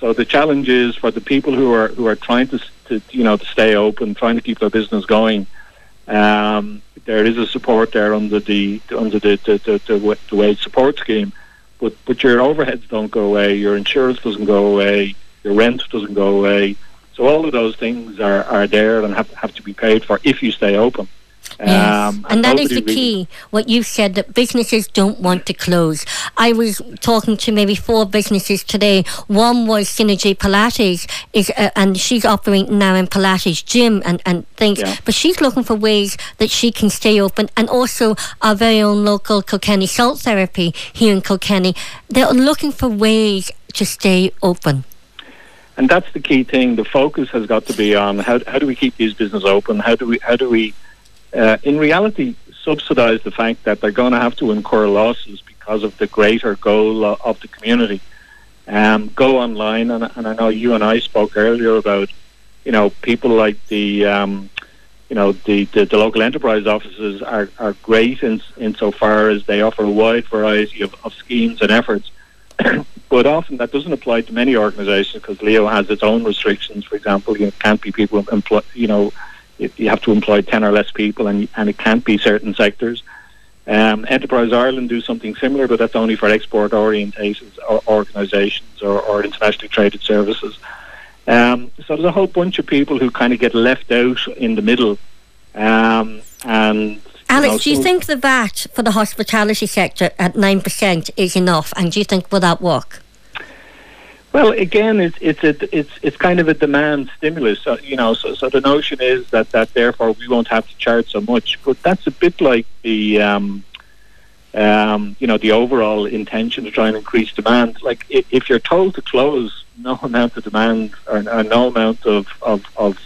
So the challenge is for the people who are who are trying to to you know to stay open, trying to keep their business going. Um, there is a support there under the under the the, the, the, the wage support scheme, but but your overheads don't go away, your insurance doesn't go away, your rent doesn't go away. So all of those things are, are there and have, have to be paid for if you stay open. Yes. Um, and, and that is the key. What you've said that businesses don't want to close. I was talking to maybe four businesses today. One was Synergy Pilates, is uh, and she's operating now in Pilates gym and and things. Yeah. But she's looking for ways that she can stay open. And also our very own local Kilkenny Salt Therapy here in Kilkenny. They're looking for ways to stay open. And that's the key thing. The focus has got to be on how, how do we keep these businesses open? How do we how do we uh, in reality subsidise the fact that they're going to have to incur losses because of the greater goal of the community. Um, go online, and, and, I know you and I spoke earlier about, you know, people like the, um, you know, the, the, the, local enterprise offices are, are great in insofar as they offer a wide variety of, of schemes and efforts. but often that doesn't apply to many organisations because LEO has its own restrictions. For example, you know, can't be people employ, you know, you have to employ 10 or less people and, and it can't be certain sectors. Um, Enterprise Ireland do something similar, but that's only for export orientated organisations or, or, internationally traded services. Um, so there's a whole bunch of people who kind of get left out in the middle. Um, and Alex, know, do you think the VAT for the hospitality sector at 9% is enough? And do you think will that work? Well, again, it's it's a, it's it's kind of a demand stimulus. So, you know, so so the notion is that that therefore we won't have to charge so much. But that's a bit like the um, um, you know the overall intention to try and increase demand. Like if, if you're told to close, no amount of demand or, or no amount of, of of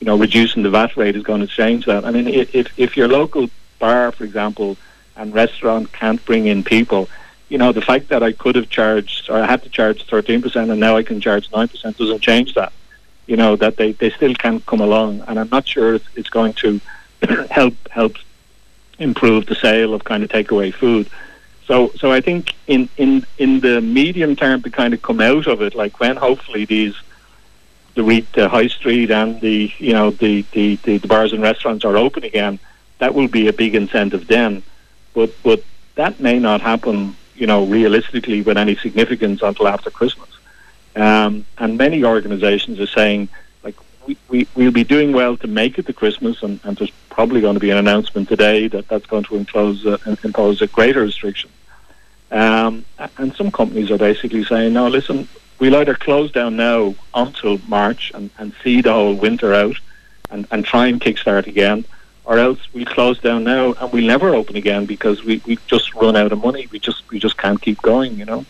you know reducing the VAT rate is going to change that. I mean, if if your local bar, for example, and restaurant can't bring in people you know, the fact that I could have charged, or I had to charge 13% and now I can charge 9% doesn't change that. You know, that they, they still can't come along. And I'm not sure it's, it's going to help help improve the sale of kind of takeaway food. So, so I think in, in, in the medium term to kind of come out of it, like when hopefully these, the, the high street and the, you know, the, the, the, the bars and restaurants are open again, that will be a big incentive then. But but that may not happen, you know, realistically with any significance until after Christmas. Um, and many organisations are saying, like, we, we, we'll be doing well to make it to Christmas, and, and there's probably going to be an announcement today that that's going to impose, uh, impose a greater restriction. Um, and some companies are basically saying, no, listen, we'll either close down now until March and, and see the whole winter out and, and try and kickstart again, or else we close down now and we'll never open again because we, we just run out of money. We just we just can't keep going, you know.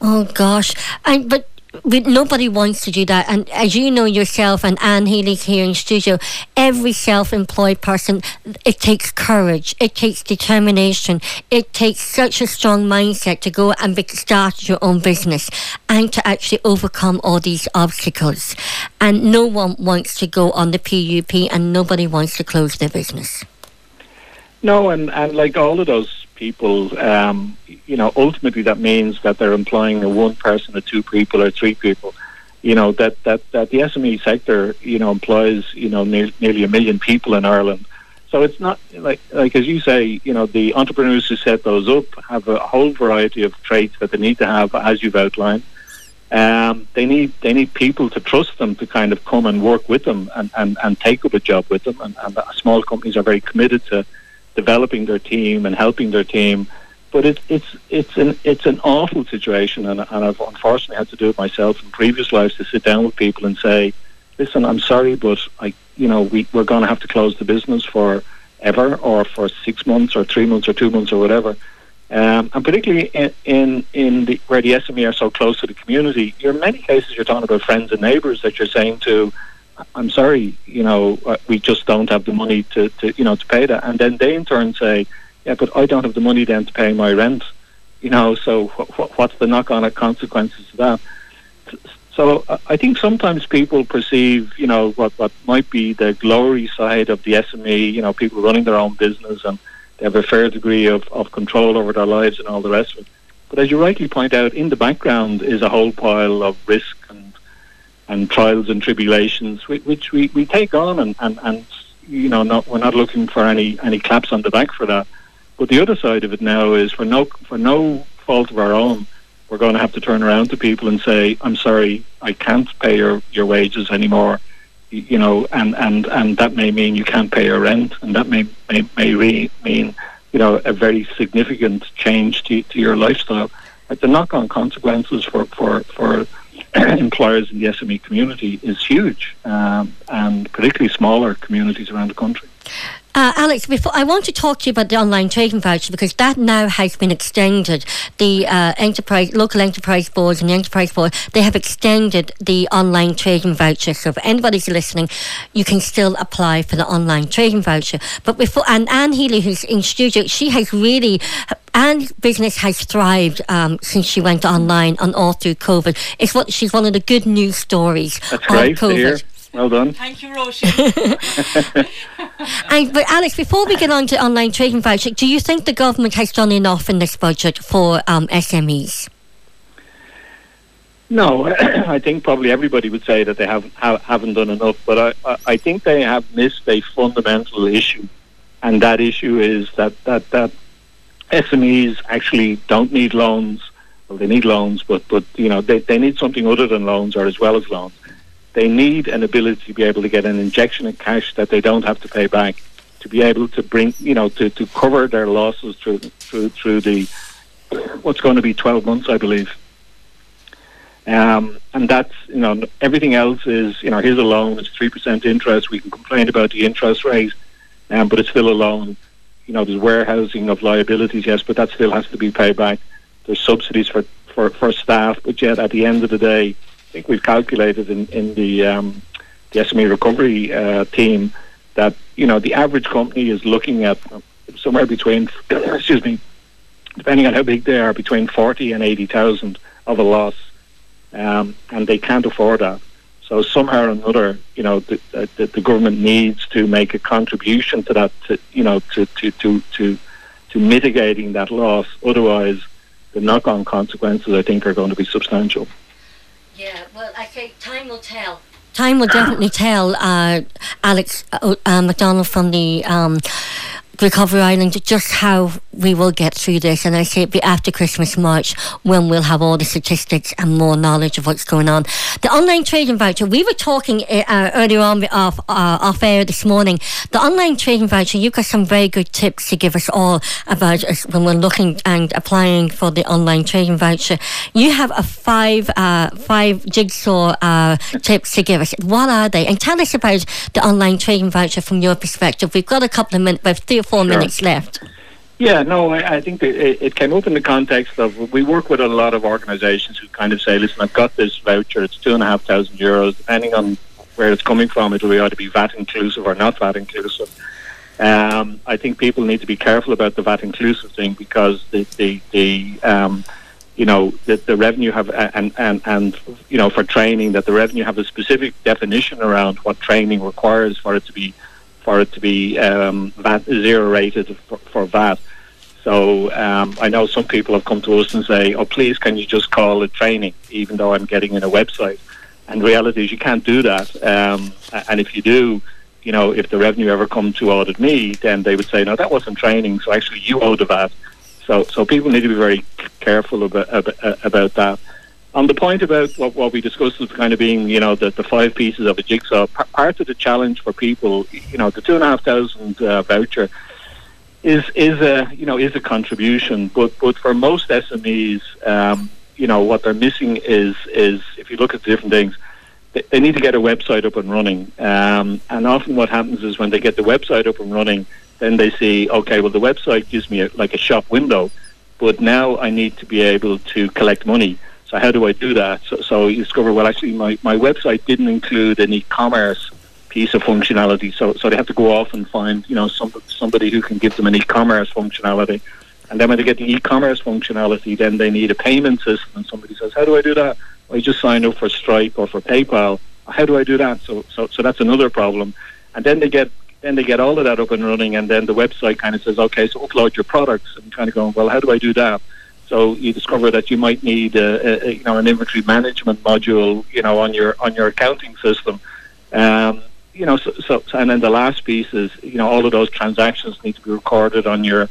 Oh gosh, and but nobody wants to do that. And as you know yourself, and Anne Healy here in studio, every self-employed person, it takes courage, it takes determination, it takes such a strong mindset to go and start your own business and to actually overcome all these obstacles. And no one wants to go on the PUP, and nobody wants to close their business. No, and, and like all of those people, um, you know, ultimately that means that they're employing a one person, or two people, or three people. You know that that that the SME sector, you know, employs you know ne- nearly a million people in Ireland. So it's not like like as you say, you know, the entrepreneurs who set those up have a whole variety of traits that they need to have, as you've outlined. Um, they need they need people to trust them to kind of come and work with them and, and, and take up a job with them. And, and small companies are very committed to developing their team and helping their team. But it, it's it's an it's an awful situation, and, and I've unfortunately had to do it myself in previous lives to sit down with people and say, "Listen, I'm sorry, but I, you know, we we're going to have to close the business for ever, or for six months, or three months, or two months, or whatever." Um, and particularly in in, in the, where the SME are so close to the community, in many cases you're talking about friends and neighbours that you're saying to, I'm sorry, you know, uh, we just don't have the money to, to, you know, to pay that. And then they in turn say, yeah, but I don't have the money then to pay my rent, you know, so wh- what's the knock-on consequences of that? So I think sometimes people perceive, you know, what, what might be the glory side of the SME, you know, people running their own business and they have a fair degree of, of control over their lives and all the rest of it. But as you rightly point out, in the background is a whole pile of risk and and trials and tribulations, which we, we take on, and, and, and you know, not, we're not looking for any, any claps on the back for that. But the other side of it now is for no for no fault of our own, we're going to have to turn around to people and say, "I'm sorry, I can't pay your, your wages anymore." You know, and, and, and that may mean you can't pay your rent, and that may may, may re- mean you know a very significant change to, to your lifestyle. Like the knock-on consequences for for for employers in the SME community is huge, um, and particularly smaller communities around the country. Uh, Alex, before I want to talk to you about the online trading voucher because that now has been extended. The uh, enterprise, local enterprise boards and the enterprise board, they have extended the online trading voucher. So if anybody's listening, you can still apply for the online trading voucher. But before, and Anne Healy, who's in studio, she has really Anne's business has thrived um, since she went online and all through COVID. It's what she's one of the good news stories That's of great COVID. Well done. Thank you, Roisin. and, but Alex, before we get on to online trading voucher, do you think the government has done enough in this budget for um, SMEs? No, I think probably everybody would say that they have, have haven't done enough, but I, I think they have missed a fundamental issue, and that issue is that that that SMEs actually don't need loans. Well, they need loans, but but you know they, they need something other than loans or as well as loans they need an ability to be able to get an injection of cash that they don't have to pay back to be able to bring, you know, to, to cover their losses through through through the what's going to be 12 months, I believe. Um, and that's, you know, everything else is, you know, here's a loan, it's 3% interest. We can complain about the interest rate, um, but it's still a loan. You know, there's warehousing of liabilities, yes, but that still has to be paid back. There's subsidies for, for, for staff, but yet at the end of the day, think we've calculated in, in the um, the SME recovery uh, team that you know the average company is looking at somewhere between excuse me, depending on how big they are, between forty and eighty thousand of a loss, um, and they can't afford that. So somehow or another, you know, the, the, the government needs to make a contribution to that, to, you know, to, to, to, to, to mitigating that loss. Otherwise, the knock-on consequences, I think, are going to be substantial. Yeah, well, I think time will tell. time will definitely tell. Uh, Alex uh, uh, McDonald from the um, Recovery Ireland just how we will get through this. And I say it'll be after Christmas, March, when we'll have all the statistics and more knowledge of what's going on. The online trading voucher, we were talking uh, uh earlier on off, uh, off air this morning. The online trading voucher, you've got some very good tips to give us all about us when we're looking and applying for the online trading voucher. You have a five, uh, five jigsaw uh, tips to give us. What are they? And tell us about the online trading voucher from your perspective. We've got a couple of minutes, about three or four Sure. minutes left. Yeah, no, I, I think it, it came up in the context of we work with a lot of organisations who kind of say, listen, I've got this voucher, it's two and a half thousand euros, depending on where it's coming from, it'll be either be VAT inclusive or not VAT inclusive. Um, I think people need to be careful about the VAT inclusive thing because the the, the um, you know the, the revenue have and, and and you know for training that the revenue have a specific definition around what training requires for it to be for it to be um, VAT zero rated for, for VAT. So um, I know some people have come to us and say, "Oh, please, can you just call it training?" Even though I'm getting in a website. And reality is, you can't do that. Um, and if you do, you know, if the revenue ever come to audit me, then they would say, "No, that wasn't training. So actually, you owe the VAT." So, so people need to be very careful about about, about that. On the point about what, what we discussed as kind of being, you know, the, the five pieces of a jigsaw, p- part of the challenge for people, you know, the two and a half thousand uh, voucher is is a you know is a contribution, but but for most SMEs, um, you know, what they're missing is is if you look at the different things, they, they need to get a website up and running. Um, and often what happens is when they get the website up and running, then they see, okay, well the website gives me a, like a shop window, but now I need to be able to collect money. So how do I do that? So, so you discover, well, actually, my, my website didn't include an e-commerce piece of functionality. So, so they have to go off and find, you know, some, somebody who can give them an e-commerce functionality. And then when they get the e-commerce functionality, then they need a payment system. And somebody says, how do I do that? Well, you just sign up for Stripe or for PayPal. How do I do that? So, so, so that's another problem. And then they get then they get all of that up and running, and then the website kind of says, okay, so upload your products, and kind of going, well, how do I do that? So you discover that you might need a, a, you know an inventory management module, you know, on your on your accounting system. Um, you know, so, so and then the last piece is you know all of those transactions need to be recorded on your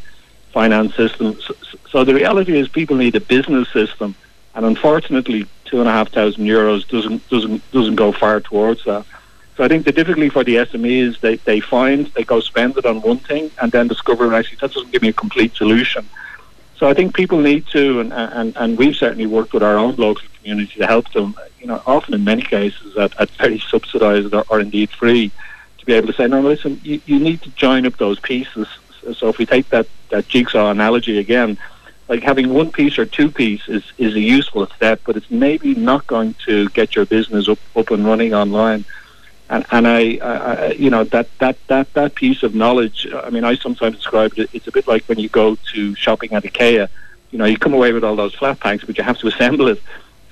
finance system. So, so the reality is people need a business system, and unfortunately, two and a half thousand euros doesn't doesn't doesn't go far towards that. So I think the difficulty for the SMEs they, they find they go spend it on one thing and then discover actually that doesn't give me a complete solution. So I think people need to, and, and, and we've certainly worked with our own local community to help them, you know, often in many cases at, at very subsidised or, or indeed free, to be able to say, no, listen, you, you need to join up those pieces. So if we take that, that jigsaw analogy again, like having one piece or two piece is, is a useful step, but it's maybe not going to get your business up, up and running online and and I, I, you know that that that that piece of knowledge. I mean, I sometimes describe it. It's a bit like when you go to shopping at IKEA. You know, you come away with all those flat packs, but you have to assemble it.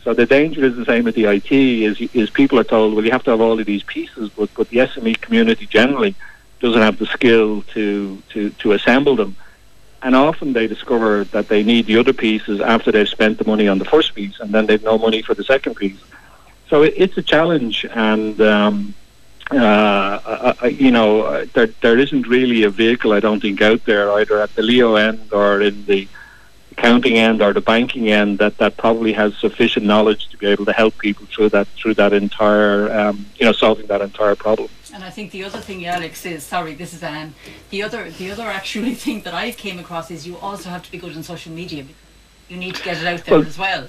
So the danger is the same with the IT. Is is people are told, well, you have to have all of these pieces, but but the SME community generally doesn't have the skill to to to assemble them. And often they discover that they need the other pieces after they've spent the money on the first piece, and then they've no money for the second piece. So it, it's a challenge, and um, uh, I, you know, there there isn't really a vehicle I don't think out there either at the LEO end or in the accounting end or the banking end that, that probably has sufficient knowledge to be able to help people through that through that entire um, you know solving that entire problem. And I think the other thing, Alex, is sorry, this is Anne. The other the other actually thing that I came across is you also have to be good on social media. You need to get it out there Well, as well.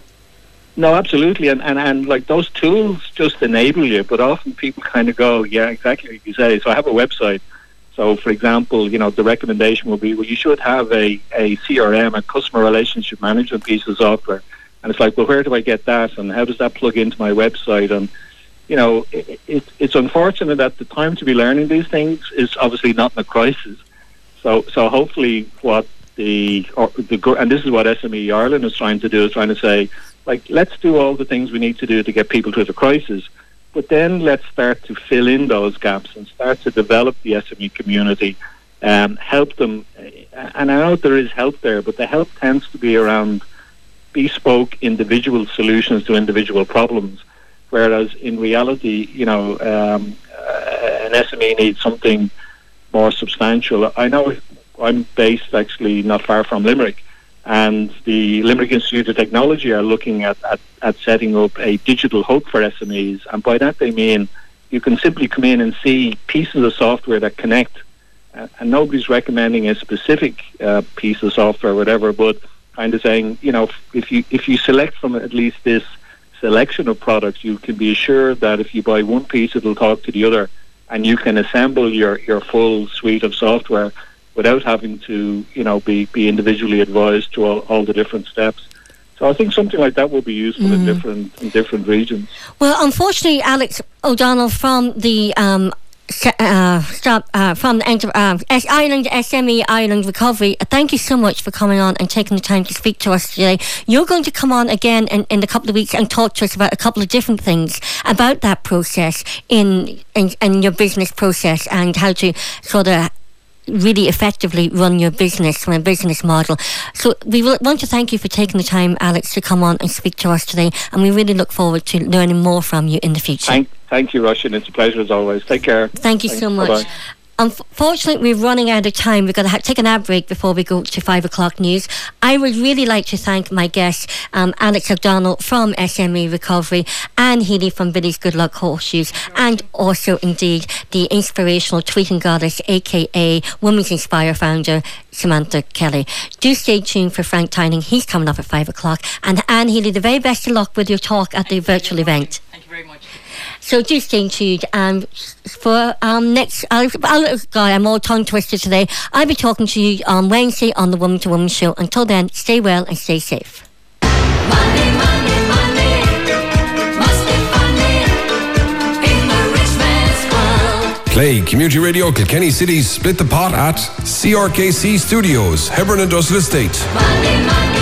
No, absolutely, and, and and like those tools just enable you, but often people kind of go, yeah, exactly like you say. So I have a website. So, for example, you know, the recommendation will be, well, you should have a, a CRM, a customer relationship management piece of software. And it's like, well, where do I get that, and how does that plug into my website? And you know, it, it, it's unfortunate that the time to be learning these things is obviously not in a crisis. So, so hopefully, what the the and this is what SME Ireland is trying to do is trying to say, like, let's do all the things we need to do to get people through the crisis, but then let's start to fill in those gaps and start to develop the SME community, um, help them. And I know there is help there, but the help tends to be around bespoke individual solutions to individual problems. whereas in reality, you know, um, uh, an SME needs something more substantial. I know I'm based actually not far from Limerick, and the Limerick Institute of Technology are looking at, at, at setting up a digital hub for SMEs, and by that they mean you can simply come in and see pieces of software that connect. Uh, and nobody's recommending a specific uh, piece of software, or whatever, but kind of saying, you know, if you if you select from at least this selection of products, you can be assured that if you buy one piece, it'll talk to the other, and you can assemble your, your full suite of software without having to, you know, be, be individually advised to all, all the different steps. So I think something like that will be useful mm. in different in different regions. Well, unfortunately, Alex O'Donnell from the um, uh, stop uh, from uh, Ireland SME Ireland Recovery. Thank you so much for coming on and taking the time to speak to us today. You're going to come on again in, in a couple of weeks and talk to us about a couple of different things about that process in in, in your business process and how to sort of really effectively run your business from a business model. So we want to thank you for taking the time, Alex, to come on and speak to us today, and we really look forward to learning more from you in the future. Thank, thank you, Roisin. It's a pleasure as always. Take care. Thank you Thanks. so much. Bye-bye. Unfortunately, we're running out of time. We've got to ha- take an ad break before we go to five o'clock news. I would really like to thank my guests, um, Alex O'Donnell from SME Recovery, Anne Healy from Billy's Good Luck Horseshoes, and also indeed the inspirational Tweeting Goddess, aka Women's Inspire founder, Samantha Kelly. Do stay tuned for Frank Tyning. He's coming up at five o'clock. And Anne Healy, the very best of luck with your talk at the virtual event. Thank you very much. So do stay tuned. And for um, next, I'll, I'll, God, I'm all tongue twisted today. I'll be talking to you on Wednesday on the Woman to Woman show. Until then, stay well and stay safe. Money, money, money. Must be funny in the rich man's world. Play Community Radio Kilkenny City's Split the Pot at CRKC Studios, Hebron Industrial Estate. Money, money, money.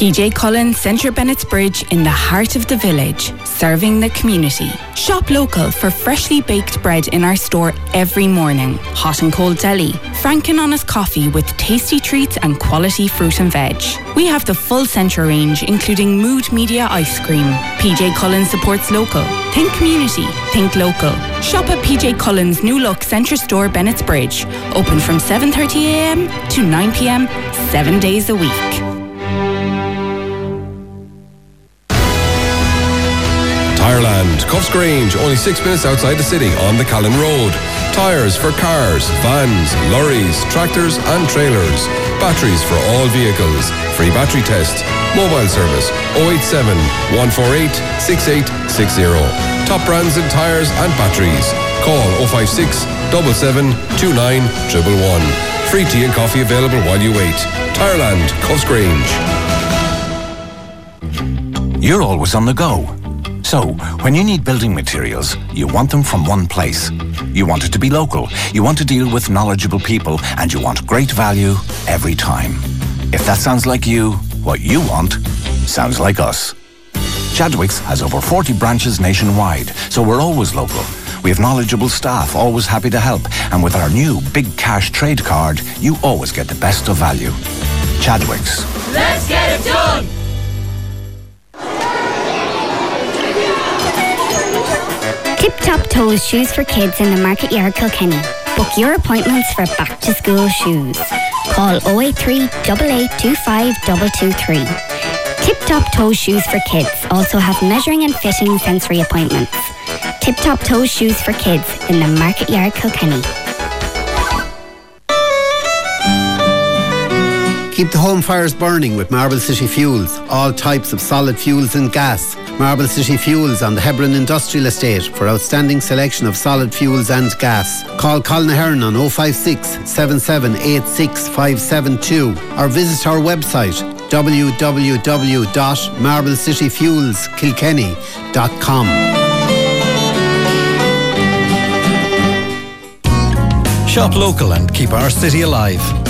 PJ Cullen Centra Bennett's Bridge in the heart of the village, serving the community. Shop local for freshly baked bread in our store every morning. Hot and cold deli. Frank and Honest coffee with tasty treats and quality fruit and veg. We have the full Centra range, including Mood Media ice cream. PJ Cullen supports local. Think community. Think local. Shop at PJ Cullen's new look Centra store Bennettsbridge. Open from 7.30am to 9pm, seven days a week. Tireland, Cuffesgrange, only six minutes outside the city on the Callan Road. Tires for cars, vans, lorries, tractors and trailers. Batteries for all vehicles. Free battery test. Mobile service 087 148 6860. Top brands in tires and batteries. Call 056 77 29 111. Free tea and coffee available while you wait. Tireland, Cuffesgrange. You're always on the go. So, when you need building materials, you want them from one place. You want it to be local, you want to deal with knowledgeable people, and you want great value every time. If that sounds like you, what you want sounds like us. Chadwick's has over 40 branches nationwide, so we're always local. We have knowledgeable staff, always happy to help, and with our new Big Cash trade card, you always get the best of value. Chadwick's. Let's get Top Toes Shoes for Kids in the Market Yard Kilkenny. Book your appointments for back to school shoes. Call 083 8825 223. Tip Top Toes Shoes for Kids also have measuring and fitting sensory appointments. Tip Top Toes Shoes for Kids in the Market Yard Kilkenny. Keep the home fires burning with Marble City Fuels. All types of solid fuels and gas. Marble City Fuels on the Hebron Industrial Estate for outstanding selection of solid fuels and gas. Call Colin on 056 7786 572 or visit our website www.marblecityfuelskilkenny.com. Shop local and keep our city alive.